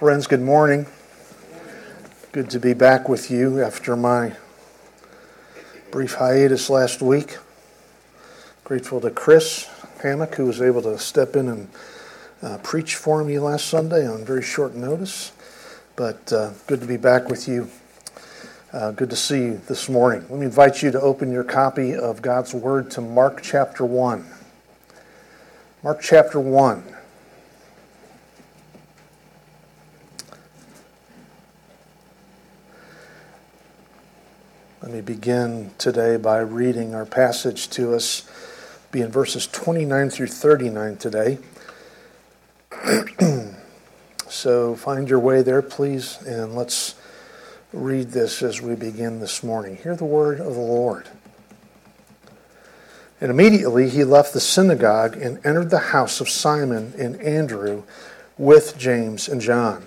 Friends, good morning. Good to be back with you after my brief hiatus last week. Grateful to Chris Hammock, who was able to step in and uh, preach for me last Sunday on very short notice. But uh, good to be back with you. Uh, good to see you this morning. Let me invite you to open your copy of God's Word to Mark chapter 1. Mark chapter 1. Begin today by reading our passage to us, be in verses 29 through 39 today. so find your way there, please, and let's read this as we begin this morning. Hear the word of the Lord. And immediately he left the synagogue and entered the house of Simon and Andrew with James and John.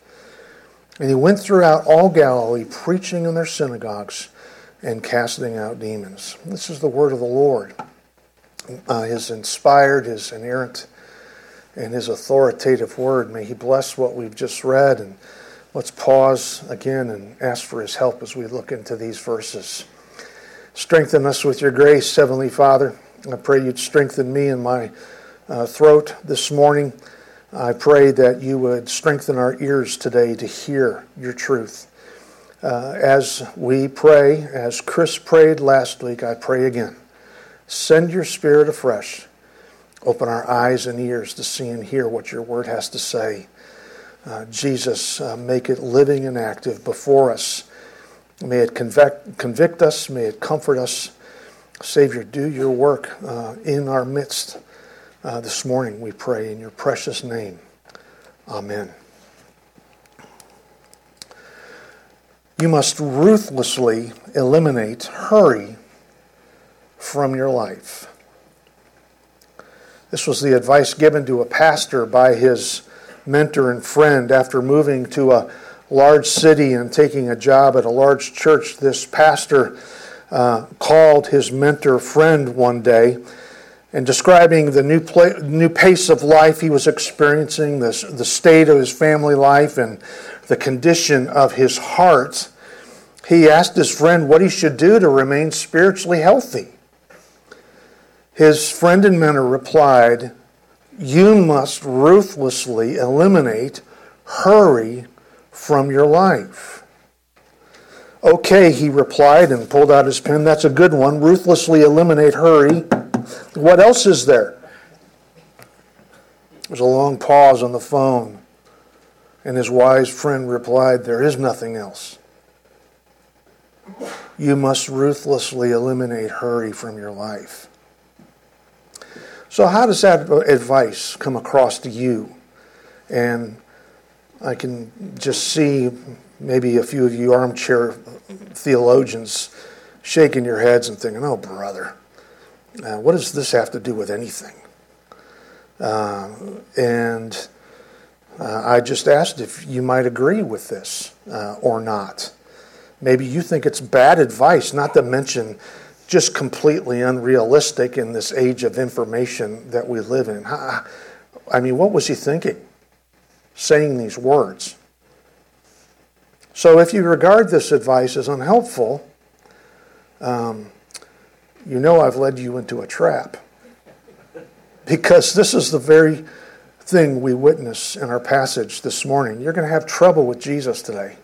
And he went throughout all Galilee, preaching in their synagogues and casting out demons. This is the word of the Lord. Uh, his inspired, his inerrant, and his authoritative word. May he bless what we've just read. And let's pause again and ask for his help as we look into these verses. Strengthen us with your grace, Heavenly Father. I pray you'd strengthen me in my uh, throat this morning. I pray that you would strengthen our ears today to hear your truth. Uh, as we pray, as Chris prayed last week, I pray again. Send your spirit afresh. Open our eyes and ears to see and hear what your word has to say. Uh, Jesus, uh, make it living and active before us. May it convict, convict us. May it comfort us. Savior, do your work uh, in our midst uh, this morning, we pray in your precious name. Amen. You must ruthlessly eliminate hurry from your life. This was the advice given to a pastor by his mentor and friend after moving to a large city and taking a job at a large church. This pastor uh, called his mentor friend one day and describing the new, play, new pace of life he was experiencing, the, the state of his family life, and the condition of his heart, he asked his friend what he should do to remain spiritually healthy. His friend and mentor replied, You must ruthlessly eliminate hurry from your life. Okay, he replied and pulled out his pen. That's a good one. Ruthlessly eliminate hurry. What else is there? There was a long pause on the phone, and his wise friend replied, There is nothing else. You must ruthlessly eliminate hurry from your life. So, how does that advice come across to you? And I can just see maybe a few of you armchair theologians shaking your heads and thinking, oh, brother, uh, what does this have to do with anything? Uh, and uh, I just asked if you might agree with this uh, or not. Maybe you think it's bad advice, not to mention just completely unrealistic in this age of information that we live in. I mean, what was he thinking saying these words? So, if you regard this advice as unhelpful, um, you know I've led you into a trap. Because this is the very thing we witness in our passage this morning. You're going to have trouble with Jesus today.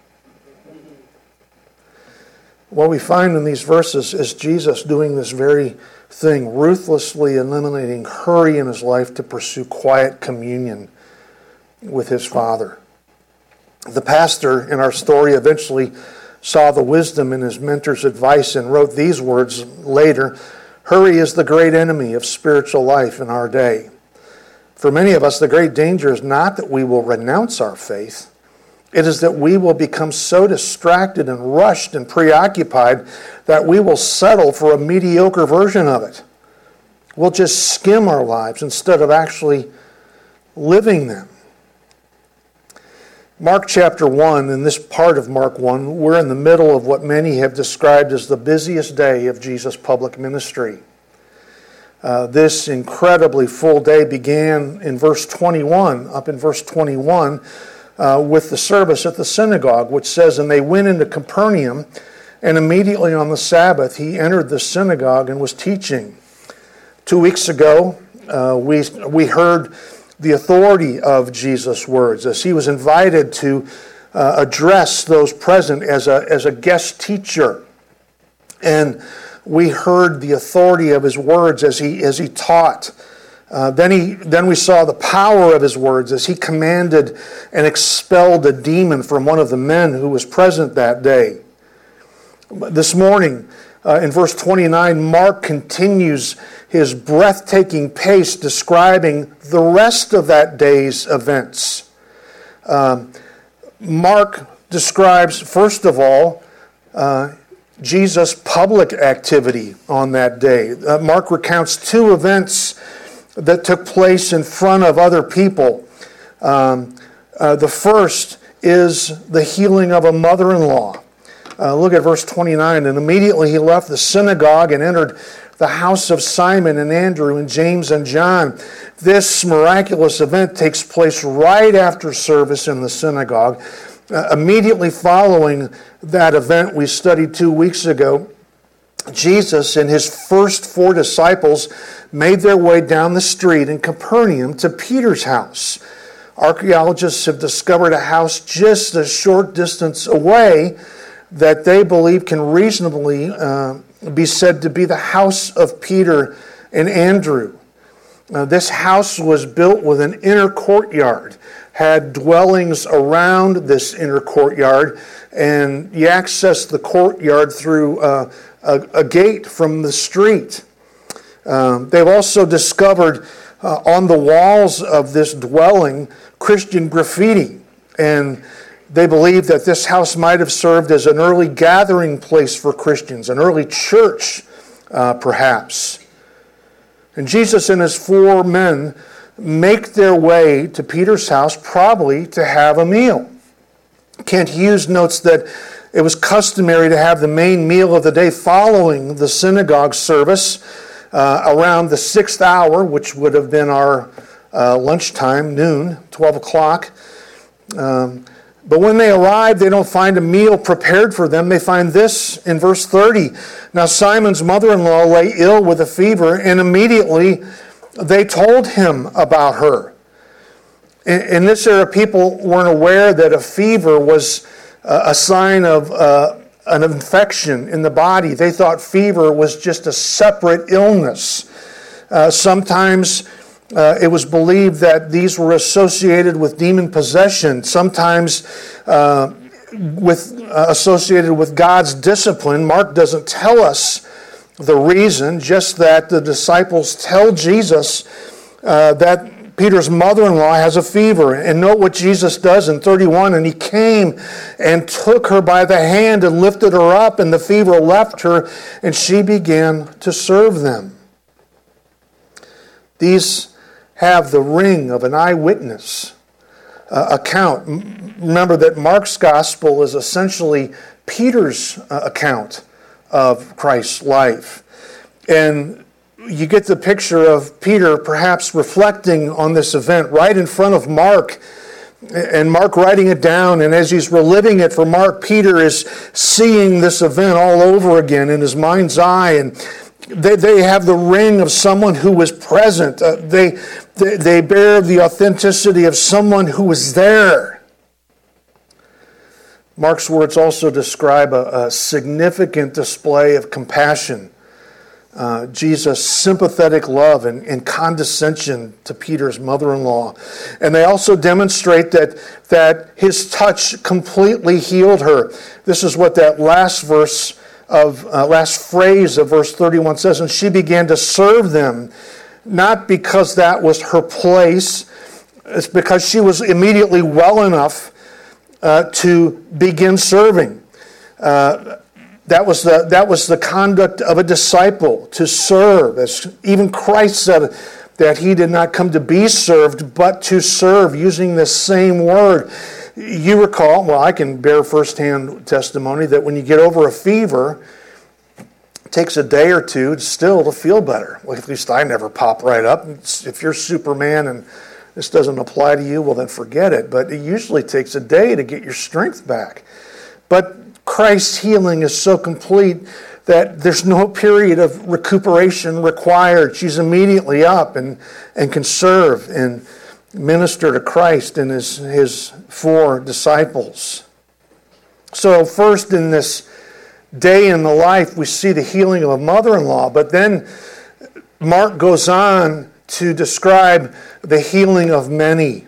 What we find in these verses is Jesus doing this very thing, ruthlessly eliminating hurry in his life to pursue quiet communion with his Father. The pastor in our story eventually saw the wisdom in his mentor's advice and wrote these words later Hurry is the great enemy of spiritual life in our day. For many of us, the great danger is not that we will renounce our faith, it is that we will become so distracted and rushed and preoccupied that we will settle for a mediocre version of it. We'll just skim our lives instead of actually living them. Mark chapter 1, in this part of Mark 1, we're in the middle of what many have described as the busiest day of Jesus' public ministry. Uh, this incredibly full day began in verse 21, up in verse 21 uh, with the service at the synagogue, which says, And they went into Capernaum, and immediately on the Sabbath he entered the synagogue and was teaching. Two weeks ago, uh, we, we heard the authority of Jesus' words as he was invited to uh, address those present as a, as a guest teacher. And we heard the authority of his words as he, as he taught. Uh, then, he, then we saw the power of his words as he commanded and expelled a demon from one of the men who was present that day. This morning, uh, in verse 29, Mark continues his breathtaking pace describing the rest of that day's events. Um, Mark describes, first of all, uh, Jesus' public activity on that day. Uh, Mark recounts two events that took place in front of other people. Um, uh, the first is the healing of a mother in law. Uh, look at verse 29. And immediately he left the synagogue and entered the house of Simon and Andrew and James and John. This miraculous event takes place right after service in the synagogue. Uh, immediately following that event we studied two weeks ago, Jesus and his first four disciples made their way down the street in Capernaum to Peter's house. Archaeologists have discovered a house just a short distance away that they believe can reasonably uh, be said to be the house of Peter and Andrew. Uh, this house was built with an inner courtyard, had dwellings around this inner courtyard, and you access the courtyard through uh, a, a, gate from the street. Um, they've also discovered uh, on the walls of this dwelling Christian graffiti. And they believe that this house might have served as an early gathering place for Christians, an early church, uh, perhaps. And Jesus and his four men make their way to Peter's house, probably to have a meal. Kent Hughes notes that it was customary to have the main meal of the day following the synagogue service uh, around the sixth hour, which would have been our uh, lunchtime, noon, 12 o'clock. Um, but when they arrive, they don't find a meal prepared for them. They find this in verse 30. Now, Simon's mother in law lay ill with a fever, and immediately they told him about her. In, this era, people weren't aware that a fever was a sign of uh, an infection in the body. They thought fever was just a separate illness. Uh, sometimes uh, it was believed that these were associated with demon possession, sometimes uh, with, uh, associated with God's discipline. Mark doesn't tell us the reason, just that the disciples tell Jesus uh, that Peter's mother in law has a fever. And note what Jesus does in 31. And he came and took her by the hand and lifted her up, and the fever left her, and she began to serve them. These have the ring of an eyewitness uh, account. Remember that Mark's gospel is essentially Peter's uh, account of Christ's life. And you get the picture of Peter perhaps reflecting on this event right in front of Mark and Mark writing it down. And as he's reliving it for Mark, Peter is seeing this event all over again in his mind's eye. And they, they have the ring of someone who was present. Uh, they, they, they bear the authenticity of someone who was there. Mark's words also describe a, a significant display of compassion. Uh, Jesus' sympathetic love and, and, condescension to Peter's mother in law. And they also demonstrate that, that his touch completely healed her. This is what that last verse of, uh, last phrase of verse 31 says. And she began to serve them, not because that was her place, it's because she was immediately well enough uh, to begin serving. Uh, that was, the, that was the conduct of a disciple to serve. As even Christ said that he did not come to be served, but to serve, using this same word. You recall, well, I can bear firsthand testimony that when you get over a fever, it takes a day or two still to feel better. Well, at least I never pop right up. If you're Superman and this doesn't apply to you, well, then forget it. But it usually takes a day to get your strength back. But Christ's healing is so complete that there's no period of recuperation required. She's immediately up and, and can serve and minister to Christ and his, his four disciples. So, first in this day in the life, we see the healing of a mother in law, but then Mark goes on to describe the healing of many.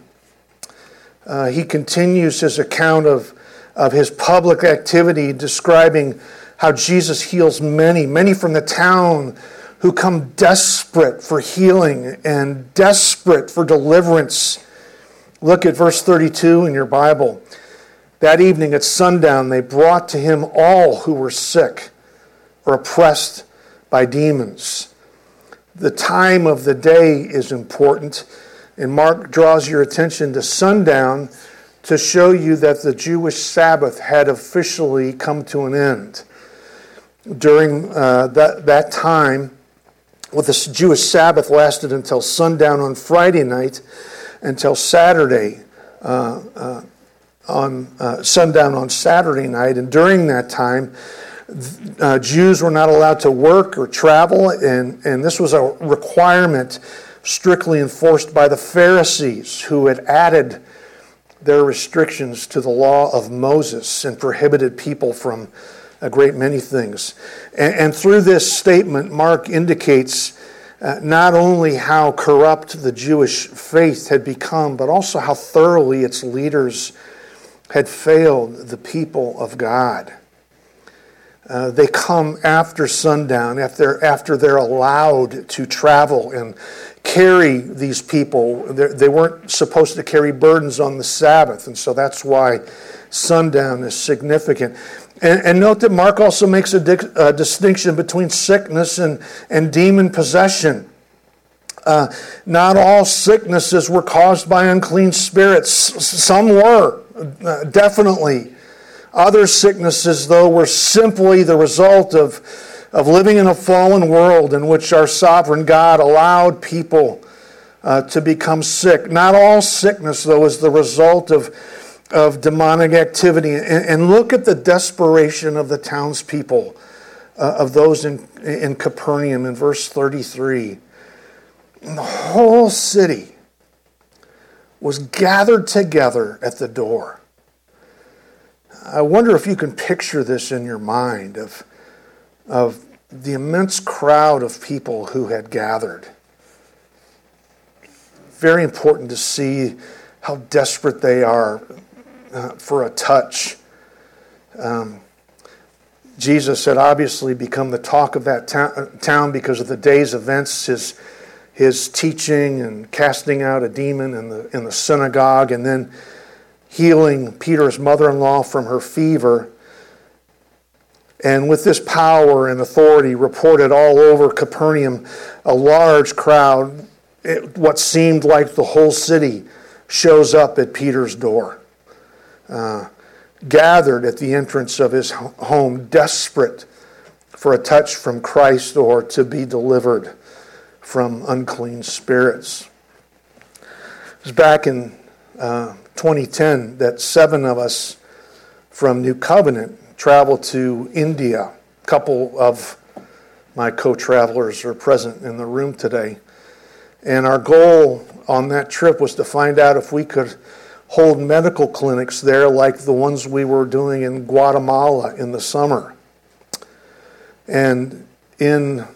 Uh, he continues his account of, of his public activity, describing how Jesus heals many, many from the town who come desperate for healing and desperate for deliverance. Look at verse 32 in your Bible. That evening at sundown, they brought to him all who were sick or oppressed by demons the time of the day is important. And Mark draws your attention to sundown to show you that the Jewish Sabbath had officially come to an end. During uh, that, that time, well, the Jewish Sabbath lasted until sundown on Friday night, until Saturday, uh, uh, on uh, sundown on Saturday night. And during that time, uh, Jews were not allowed to work or travel, and, and this was a requirement strictly enforced by the Pharisees, who had added their restrictions to the law of Moses and prohibited people from a great many things. And, and through this statement, Mark indicates uh, not only how corrupt the Jewish faith had become, but also how thoroughly its leaders had failed the people of God. Uh, they come after sundown, after, after they're allowed to travel and carry these people. They're, they were not supposed to carry burdens on the Sabbath, and so that's why sundown is significant. And, and note that Mark also makes a, di- a, distinction between sickness and, and demon possession. Uh, not all sicknesses were caused by unclean spirits, some were, uh, definitely. Other sicknesses, though, were simply the result of, of living in a fallen world in which our sovereign God allowed people uh, to become sick. Not all sickness, though, is the result of, of demonic activity. And, and look at the desperation of the townspeople, uh, of those in, in Capernaum in verse 33. And the whole city was gathered together at the door I wonder if you can picture this in your mind of, of the immense crowd of people who had gathered. Very important to see how desperate they are uh, for a touch. Um, Jesus had obviously become the talk of that ta- town because of the day's events, his, his teaching and casting out a demon in the, in the synagogue, and then healing Peter's mother in law from her fever. And with this power and authority reported all over Capernaum, a large crowd, it, what seemed like the whole city, shows up at Peter's door. Uh, gathered at the entrance of his home, desperate for a touch from Christ or to be delivered from unclean spirits. It was back in uh, 2010 that seven of us from New Covenant traveled to India. A couple of my co travelers are present in the room today. And our goal on that trip was to find out if we could hold medical clinics there like the ones we were doing in Guatemala in the summer. And in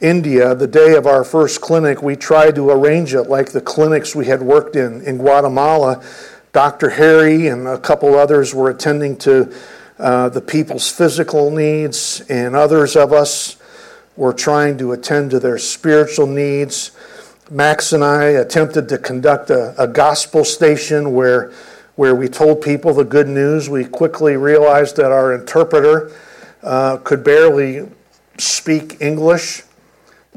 India, the day of our first clinic, we tried to arrange it like the clinics we had worked in in Guatemala. Dr. Harry and a couple others were attending to uh, the people's physical needs, and others of us were trying to attend to their spiritual needs. Max and I attempted to conduct a, a gospel station where, where we told people the good news. We quickly realized that our interpreter uh, could barely speak English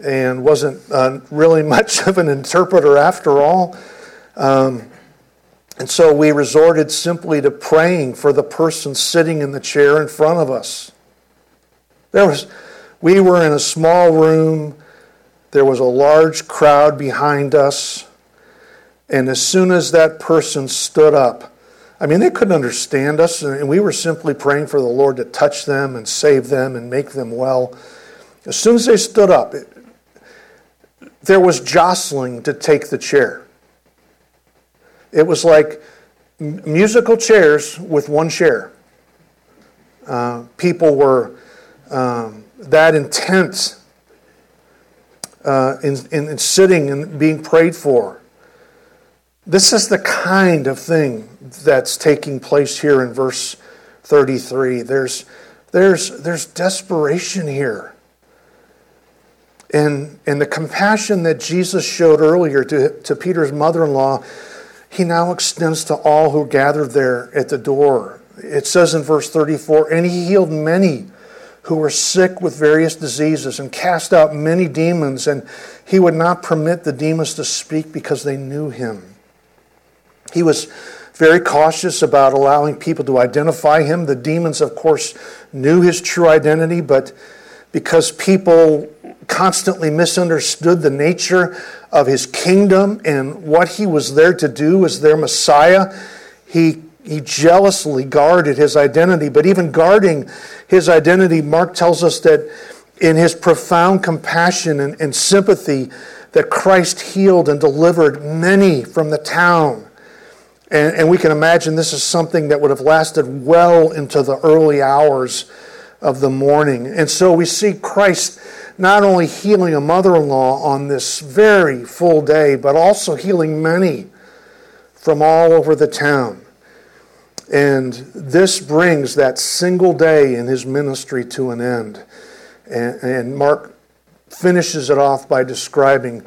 and wasn't uh, really much of an interpreter after all. Um, and so we resorted simply to praying for the person sitting in the chair in front of us. There was, we were in a small room. There was a large crowd behind us. And as soon as that person stood up, I mean, they couldn't understand us, and we were simply praying for the Lord to touch them and save them and make them well. As soon as they stood up, it, there was jostling to take the chair. It was like musical chairs with one chair. Uh, people were um, that intent uh, in, in, in sitting and being prayed for. This is the kind of thing that's taking place here in verse 33. There's, there's, there's desperation here. And, and the compassion that Jesus showed earlier to, to Peter's mother in law he now extends to all who gathered there at the door. It says in verse 34 And he healed many who were sick with various diseases and cast out many demons, and he would not permit the demons to speak because they knew him. He was very cautious about allowing people to identify him. The demons, of course, knew his true identity, but because people constantly misunderstood the nature of his kingdom and what he was there to do as their Messiah. He, he jealously guarded his identity, but even guarding his identity, Mark tells us that in his profound compassion and, and sympathy, that Christ healed and delivered many from the town. And, and we can imagine this is something that would have lasted well into the early hours of the morning. And so we see Christ not only healing a mother in law on this very full day, but also healing many from all over the town. And this brings that single day in his ministry to an end. And, and Mark finishes it off by describing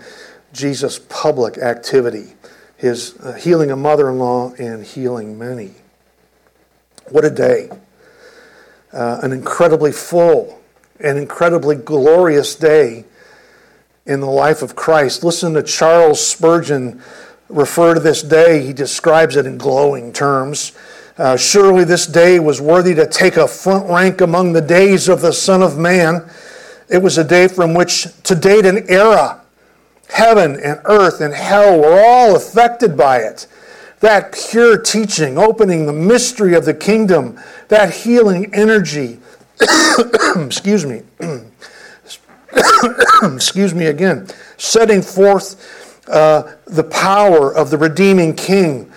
Jesus' public activity, his uh, healing a mother in law and healing many. What a day! Uh, an incredibly full an incredibly glorious day in the life of Christ. Listen to Charles Spurgeon refer to this day. He describes it in glowing terms. Uh, Surely this day was worthy to take a front rank among the days of the Son of Man. It was a day from which to date an era. Heaven and earth and hell were all affected by it. That pure teaching, opening the mystery of the kingdom, that healing energy, excuse me, excuse me again, setting forth uh, the power of the redeeming king.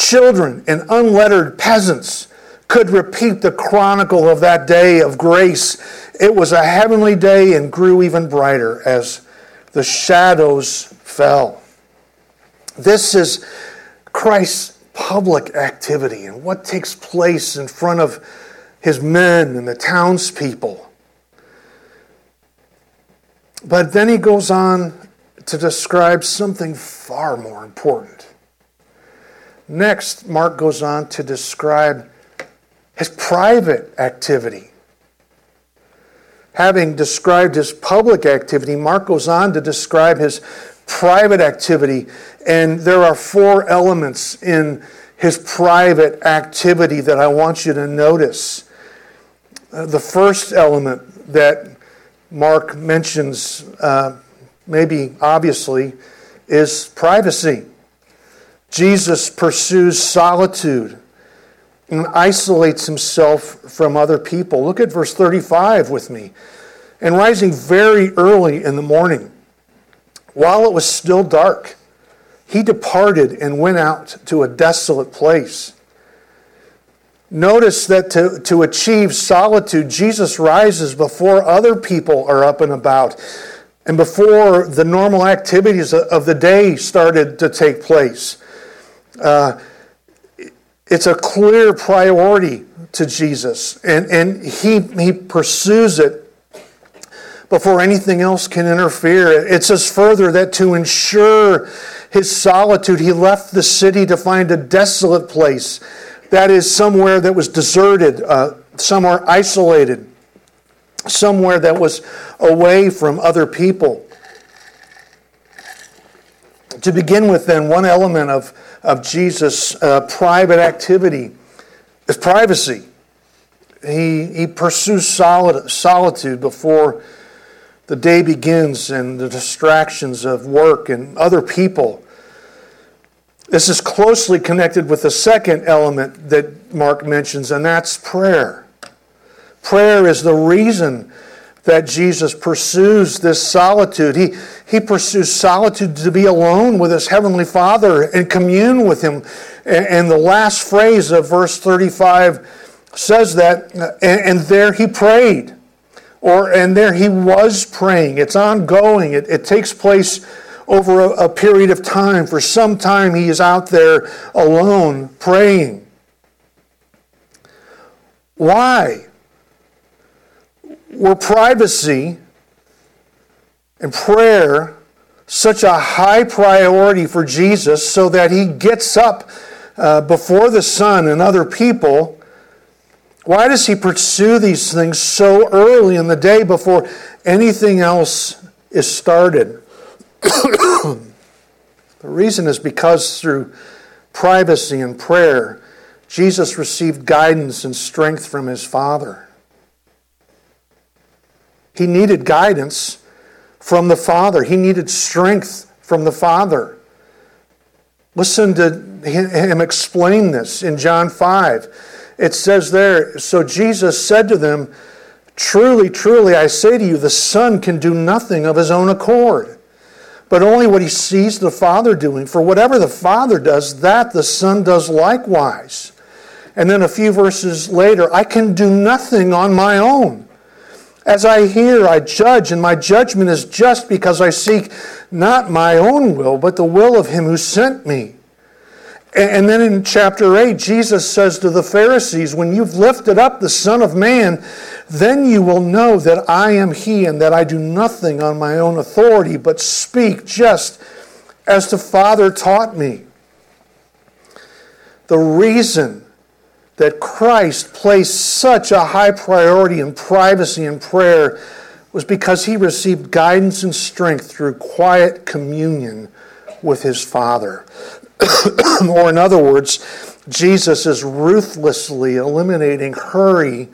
Children and unlettered peasants could repeat the chronicle of that day of grace. It was a heavenly day and grew even brighter as the shadows fell. This is Christ's public activity and what takes place in front of his men and the townspeople. But then he goes on to describe something far more important. Next, Mark goes on to describe his private activity. Having described his public activity, Mark goes on to describe his private activity. And there are four elements in his private activity that I want you to notice. Uh, the first element that Mark mentions, uh, maybe obviously, is privacy. Jesus pursues solitude and isolates himself from other people. Look at verse 35 with me. And rising very early in the morning, while it was still dark, he departed and went out to a desolate place. Notice that to, to achieve solitude, Jesus rises before other people are up and about and before the normal activities of the day started to take place. Uh, it's a clear priority to Jesus, and, and he, he pursues it before anything else can interfere. It says further that to ensure his solitude, he left the city to find a desolate place that is, somewhere that was deserted, uh, somewhere isolated, somewhere that was away from other people. To begin with, then, one element of, of Jesus' uh, private activity is privacy. He, he pursues solid, solitude before the day begins and the distractions of work and other people this is closely connected with the second element that Mark mentions, and that's prayer. Prayer is the reason that Jesus pursues this solitude. He, he pursues solitude to be alone with his heavenly Father and commune with him. And, and the last phrase of verse 35 says that, and, and, there he prayed. Or, and there he was praying. It's ongoing, it, it takes place over a, a period of time. For some time, he is out there alone praying. Why? Were privacy and prayer such a high priority for Jesus so that he gets up uh, before the sun and other people? Why does he pursue these things so early in the day before anything else is started? the reason is because through privacy and prayer, Jesus received guidance and strength from his Father. He needed guidance from the Father, he needed strength from the Father. Listen to him explain this in John 5. It says there, So Jesus said to them, Truly, truly, I say to you, the Son can do nothing of his own accord but only what he sees the Father doing. For whatever the Father does, that the Son does likewise. And then a few verses later, I can do nothing on my own. As I hear, I judge, and my judgment is just because I seek not my own will, but the will of him who sent me. And then in chapter 8, Jesus says to the Pharisees, When you've lifted up the Son of Man, then you will know that I am He and that I do nothing on my own authority, but speak just as the Father taught me. The reason that Christ placed such a high priority in privacy and prayer was because he received guidance and strength through quiet communion with his Father. or, in other words, Jesus is ruthlessly eliminating hurry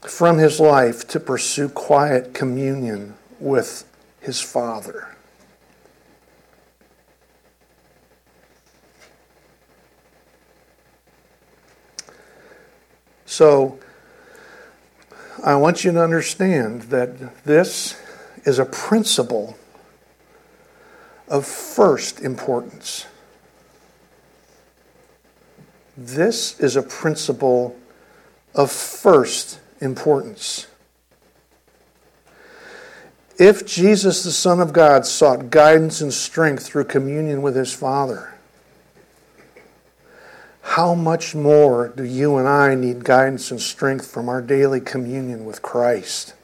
from his life to pursue quiet communion with his Father. So, I want you to understand that this is a principle of first importance. This is a principle of first importance. If Jesus, the Son of God, sought guidance and strength through communion with his Father, how much more do you and I need guidance and strength from our daily communion with Christ?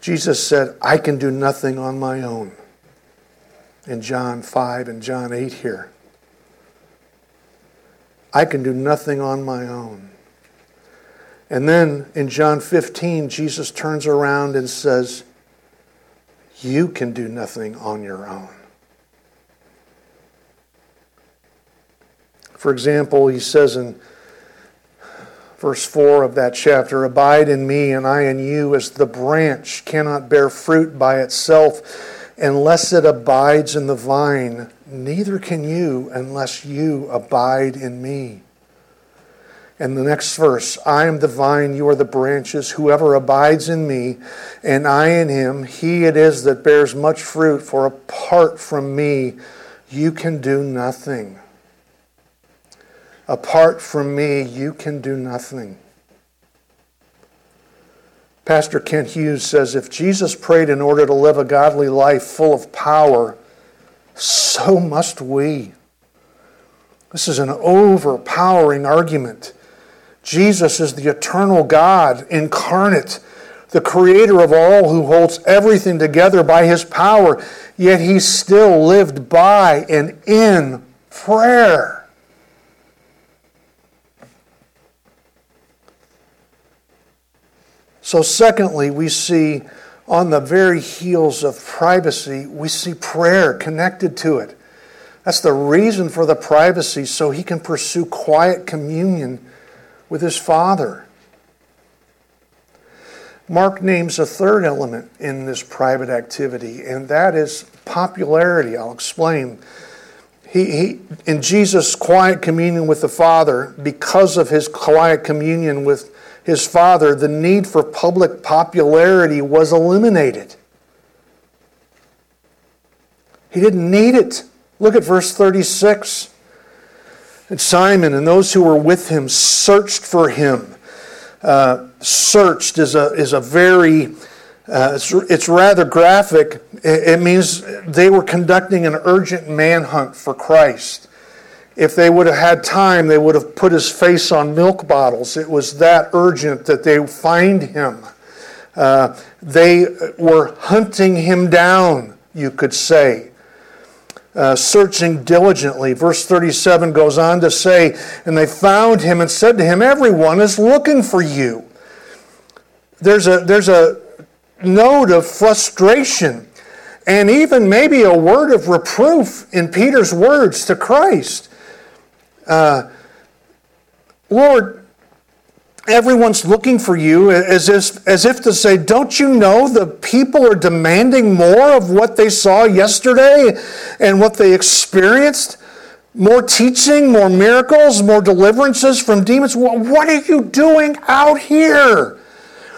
Jesus said, I can do nothing on my own. In John 5 and John 8 here. I can do nothing on my own. And then in John 15, Jesus turns around and says, You can do nothing on your own. For example, he says in verse 4 of that chapter Abide in me, and I in you, as the branch cannot bear fruit by itself unless it abides in the vine, neither can you unless you abide in me. And the next verse I am the vine, you are the branches. Whoever abides in me, and I in him, he it is that bears much fruit, for apart from me, you can do nothing. Apart from me, you can do nothing. Pastor Kent Hughes says if Jesus prayed in order to live a godly life full of power, so must we. This is an overpowering argument. Jesus is the eternal God incarnate, the creator of all who holds everything together by his power, yet he still lived by and in prayer. So, secondly, we see on the very heels of privacy, we see prayer connected to it. That's the reason for the privacy, so he can pursue quiet communion with his Father. Mark names a third element in this private activity, and that is popularity. I'll explain. He, he, in Jesus' quiet communion with the Father, because of his quiet communion with his father, the need for public popularity was eliminated. He didn't need it. Look at verse 36. And Simon and those who were with him searched for him. Uh, searched is a, is a very, uh, it's, it's rather graphic. It, it means they were conducting an urgent manhunt for Christ. If they would have had time, they would have put his face on milk bottles. It was that urgent that they find him. Uh, they were hunting him down, you could say. Uh, searching diligently. Verse 37 goes on to say, And they found him and said to him, Everyone is looking for you. There's a, there's a note of frustration and even maybe a word of reproof in Peter's words to Christ uh, Lord, everyone's looking for you as if, as if to say, Don't you know the people are demanding more of what they saw yesterday and what they experienced? More teaching, more miracles, more deliverances from demons. What are you doing out here?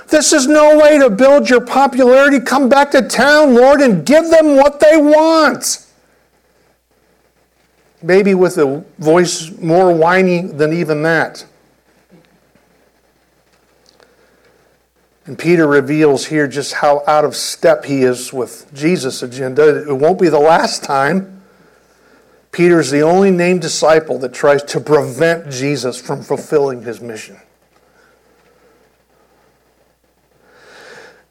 This is no way to build your popularity. Come back to town, Lord, and give them what they want maybe with a voice more whiny than even that. And Peter reveals here just how out of step he is with Jesus' agenda. It won't be the last time. Peter is the only named disciple that tries to prevent Jesus from fulfilling his mission.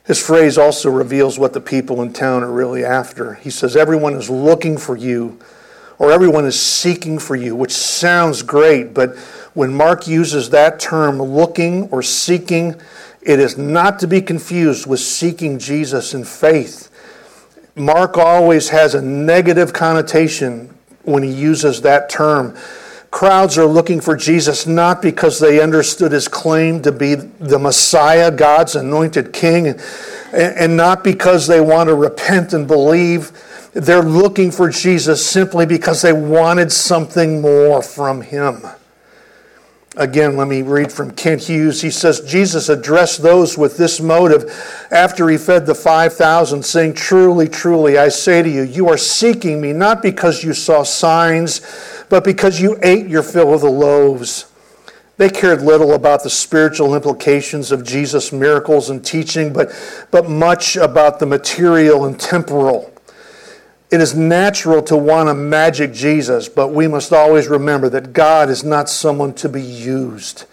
His phrase also reveals what the people in town are really after. He says, Everyone is looking for you or everyone is seeking for you, which sounds great, but when Mark uses that term, looking or seeking, it is not to be confused with seeking Jesus in faith. Mark always has a negative connotation when he uses that term. Crowds are looking for Jesus not because they understood his claim to be the Messiah, God's anointed king, and not because they want to repent and believe they're looking for Jesus simply because they wanted something more from him. Again, let me read from Kent Hughes. He says, Jesus addressed those with this motive after he fed the 5,000, saying, Truly, truly, I say to you, you are seeking me not because you saw signs, but because you ate your fill of the loaves. They cared little about the spiritual implications of Jesus' miracles and teaching, but, but much about the material and temporal. It is natural to want a magic Jesus, but we must always remember that God is not someone to be used.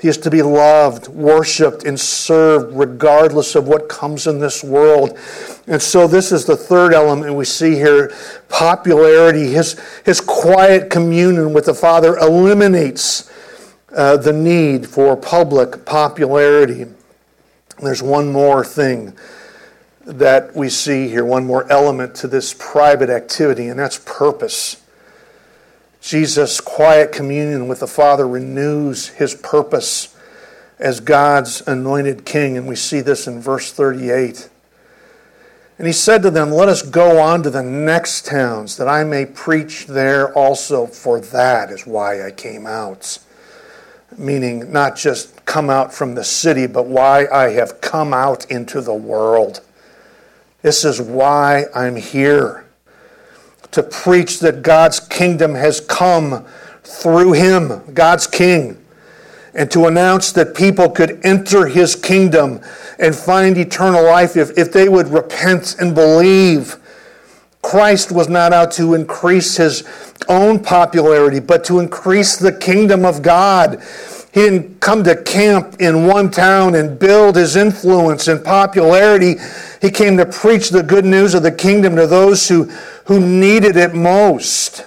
He is to be loved, worshiped, and served regardless of what comes in this world. And so, this is the third element we see here popularity. His, his quiet communion with the Father eliminates uh, the need for public popularity. There's one more thing that we see here, one more element to this private activity, and that's purpose. Jesus' quiet communion with the Father renews his purpose as God's anointed king, and we see this in verse 38. And he said to them, Let us go on to the next towns, that I may preach there also, for that is why I came out. meaning not just come out from the city, but why I have come out into the world. This is why I'm here to preach that God's kingdom has come through him, God's king, and to announce that people could enter his kingdom and find eternal life if, if they would repent and believe. Christ was not out to increase his own popularity, but to increase the kingdom of God. He didn't come to camp in one town and build his influence and popularity. He came to preach the good news of the kingdom to those who, who needed it most.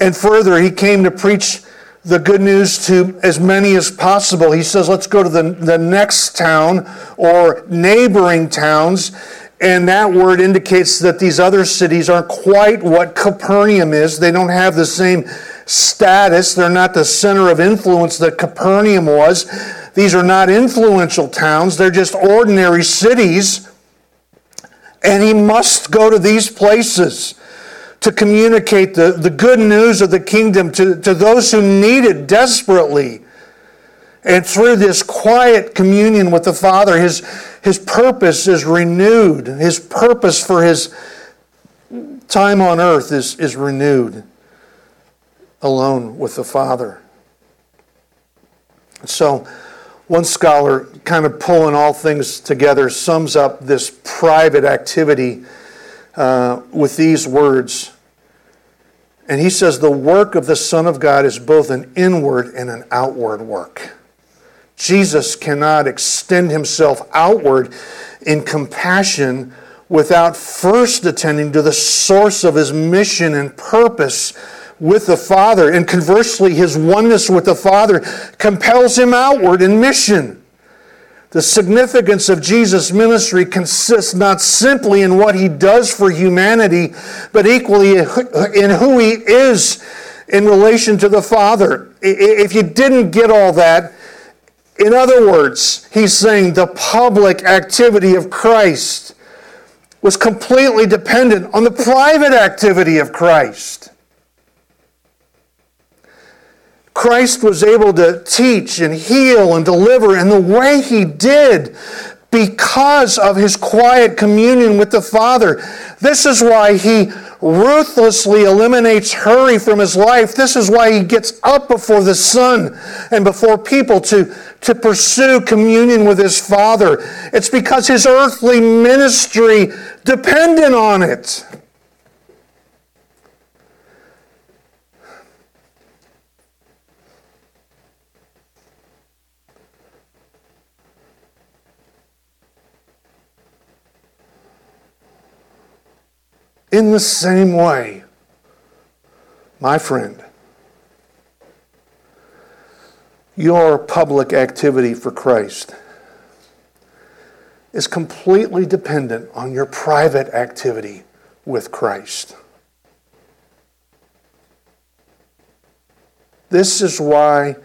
And further, he came to preach the good news to as many as possible. He says, let's go to the, the next town or neighboring towns. And that word indicates that these other cities aren't quite what Capernaum is. They don't have the same status. They're not the center of influence that Capernaum was. These are not influential towns. They're just ordinary cities. And he must go to these places to communicate the, the good news of the kingdom to, to those who need it desperately. And through this quiet communion with the Father, his, his purpose is renewed. His purpose for his time on earth is, is renewed alone with the Father. So, one scholar, kind of pulling all things together, sums up this private activity uh, with these words. And he says, The work of the Son of God is both an inward and an outward work. Jesus cannot extend himself outward in compassion without first attending to the source of his mission and purpose with the Father. And conversely, his oneness with the Father compels him outward in mission. The significance of Jesus' ministry consists not simply in what he does for humanity, but equally in who he is in relation to the Father. If you didn't get all that, in other words, he's saying the public activity of Christ was completely dependent on the private activity of Christ. Christ was able to teach and heal and deliver in the way he did because of his quiet communion with the Father. This is why he ruthlessly eliminates hurry from his life. This is why he gets up before the sun and before people to, to pursue communion with his Father. It's because his earthly ministry depended on it. In the same way, my friend, your public activity for Christ is completely dependent on your private activity with Christ. This is why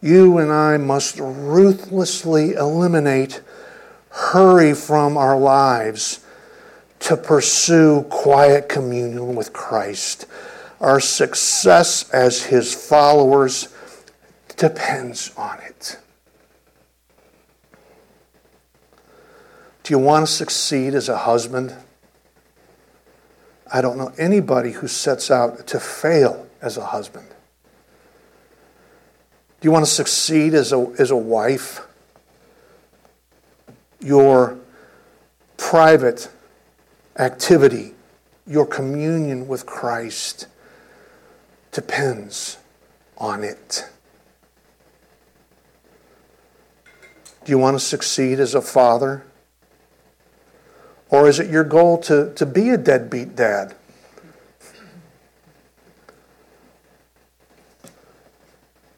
you and I must ruthlessly eliminate hurry from our lives to pursue quiet communion with Christ. Our success as His followers depends on it. Do you want to succeed as a husband? I don't know anybody who sets out to fail as a husband. Do you want to succeed as a, as a wife? Your private activity, your communion with Christ depends on it. Do you want to succeed as a father? Or is it your goal to, to be a deadbeat dad?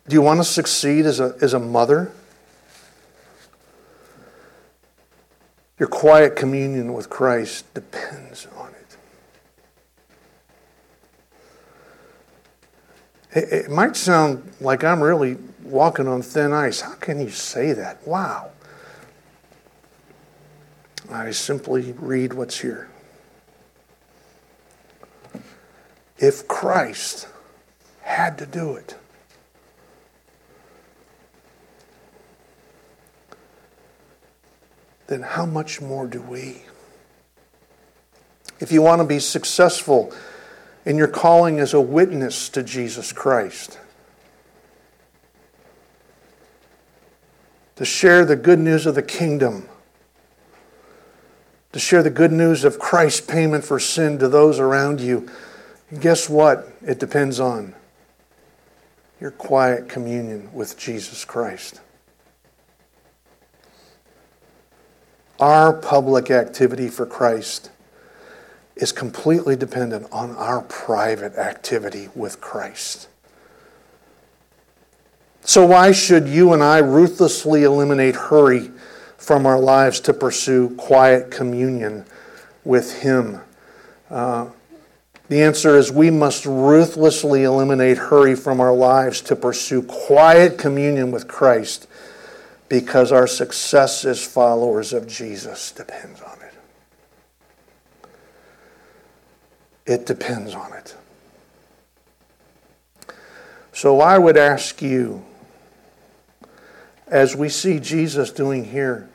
Do you want to succeed as a, as a mother? Your quiet communion with Christ depends on it. It, might sound like I'm really walking on thin ice. How can you say that? Wow. I simply read what's here. If Christ had to do it. Then how much more do we? If you want to be successful in your calling as a witness to Jesus Christ, to share the good news of the kingdom, to share the good news of Christ's payment for sin to those around you. Guess what? It depends on your quiet communion with Jesus Christ. Our public activity for Christ is completely dependent on our private activity with Christ. So, why should you and I ruthlessly eliminate hurry from our lives to pursue quiet communion with Him? Uh, the answer is we must ruthlessly eliminate hurry from our lives to pursue quiet communion with Christ because our success as followers of Jesus depends on it. It depends on it. So I would ask you as we see Jesus doing here,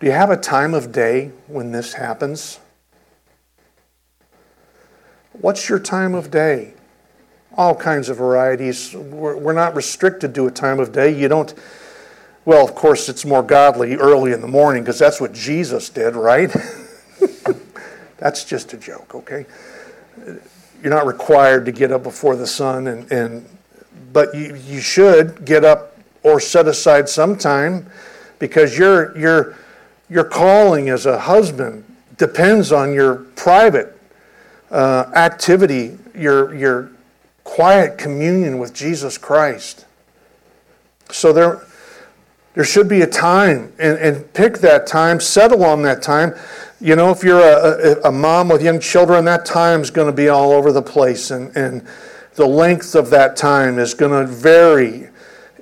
do you have a time of day when this happens? What's your time of day? All kinds of varieties. We're not restricted to a time of day. You don't, well, of course, it's more godly early in the morning because that's what Jesus did, right? that's just a joke, okay? You're not required to get up before the sun, and, and but you, you should get up or set aside some time because your, your, your calling as a husband depends on your private uh, activity, your, your quiet communion with Jesus Christ. So there, there should be a time, and, and pick that time, settle on that time. You know, if you're a, a, a mom with young children, that time's going to be all over the place, and, and the length of that time is going to vary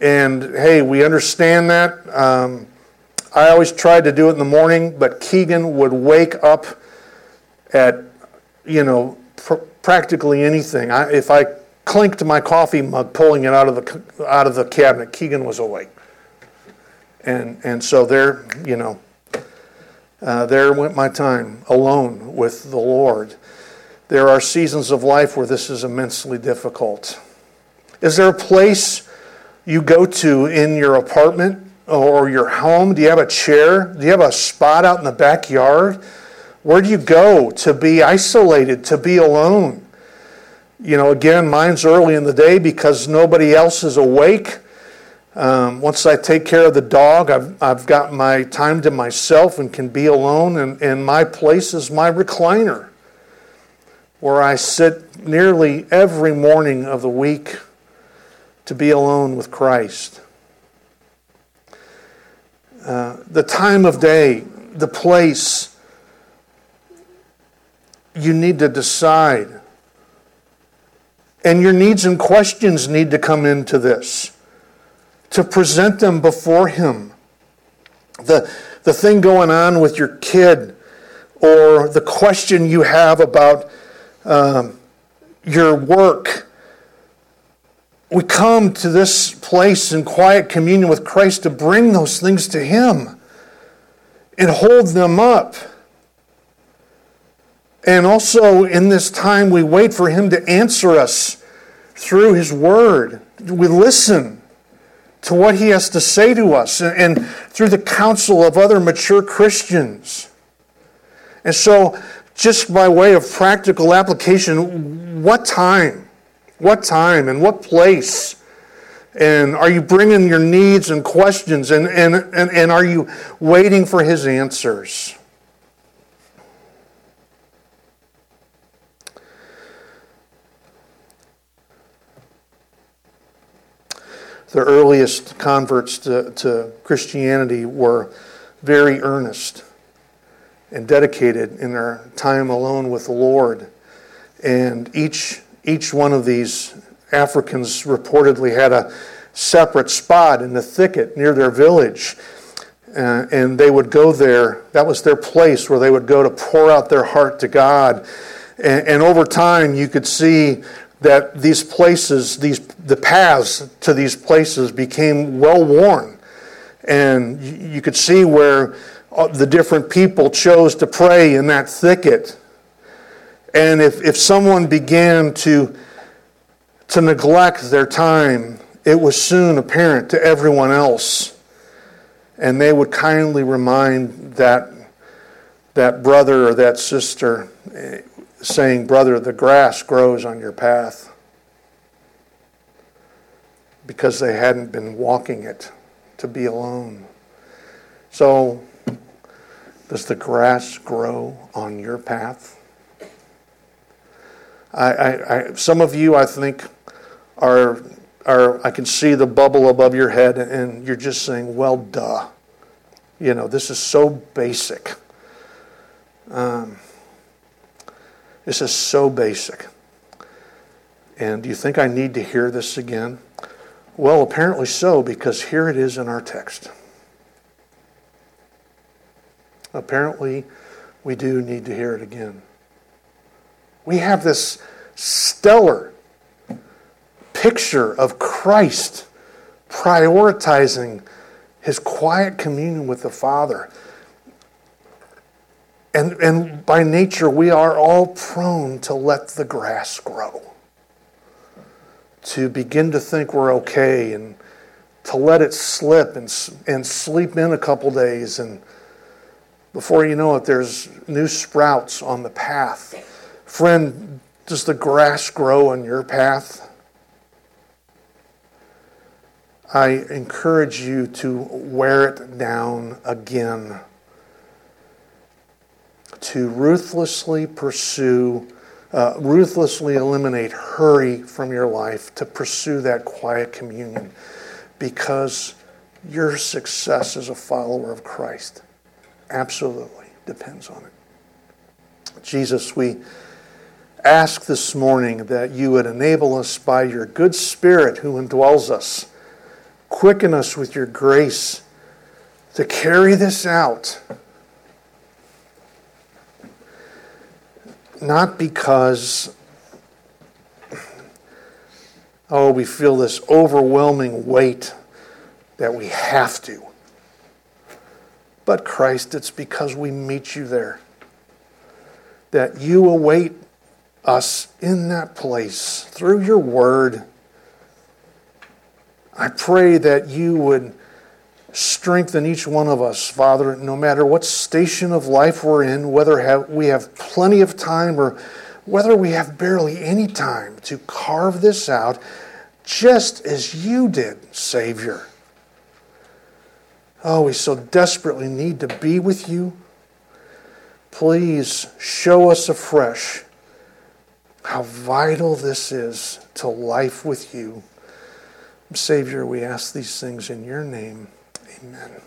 and hey, we understand that. Um, I always tried to do it in the morning, but Keegan would wake up at, you know, pr- practically anything. I, if I clinked my coffee mug, pulling it out of the out of the cabinet, Keegan was awake. And and so there, you know, uh, there went my time alone with the Lord. There are seasons of life where this is immensely difficult. Is there a place? you go to in your apartment or your home? Do you have a chair? Do you have a spot out in the backyard? Where do you go to be isolated, to be alone? You know, again, mine's early in the day because nobody else is awake. Um, once I take care of the dog, I've, I've got my time to myself and can be alone, and, and my place is my recliner, where I sit nearly every morning of the week to be alone with Christ. Uh, the time of day, the place, you need to decide. And your needs and questions need to come into this to present them before Him. The, the thing going on with your kid, or the question you have about um, your work we come to this place in quiet communion with Christ to bring those things to Him and hold them up. And also, in this time, we wait for Him to answer us through His Word. We listen to what He has to say to us and, and through the counsel of other mature Christians. And so, just by way of practical application, what time? What time and what place? And are you bringing your needs and questions? And, and, and, and are you waiting for his answers? The earliest converts to, to Christianity were very earnest and dedicated in their time alone with the Lord. And each each one of these Africans reportedly had a separate spot in the thicket near their village. Uh, and they would go there. That was their place where they would go to pour out their heart to God. And, and over time, you could see that these places, these, the paths to these places became well worn. And you could see where uh, the different people chose to pray in that thicket. And if, if someone began to, to neglect their time, it was soon apparent to everyone else. And they would kindly remind that, that brother or that sister, eh, saying, Brother, the grass grows on your path. Because they hadn't been walking it to be alone. So, does the grass grow on your path? I, I, I, some of you, I think, are, are, I can see the bubble above your head, and you're just saying, well, duh. You know, this is so basic. Um, this is so basic. And do you think I need to hear this again? Well, apparently so, because here it is in our text. Apparently, we do need to hear it again. We have this stellar picture of Christ prioritizing his quiet communion with the Father. And, and by nature, we are all prone to let the grass grow, to begin to think we're okay and to let it slip and, and sleep in a couple days. And before you know it, there's new sprouts on the path. Friend, does the grass grow on your path? I encourage you to wear it down again to ruthlessly pursue, uh, ruthlessly eliminate hurry from your life to pursue that quiet communion because your success as a follower of Christ absolutely depends on it. Jesus, we ask this morning that you would enable us by your good Spirit who indwells us, quicken us with your grace to carry this out not because, oh, we feel this overwhelming weight that we have to. But Christ, it's because we meet you there. That you await us in that place through your word. I pray that you would strengthen each one of us, Father, no matter what station of life we're in, whether we have plenty of time or whether we have barely any time to carve this out, just as you did, Savior. Oh, we so desperately need to be with you. Please show us afresh how vital this is to life with you. Savior, we ask these things in your name. Amen.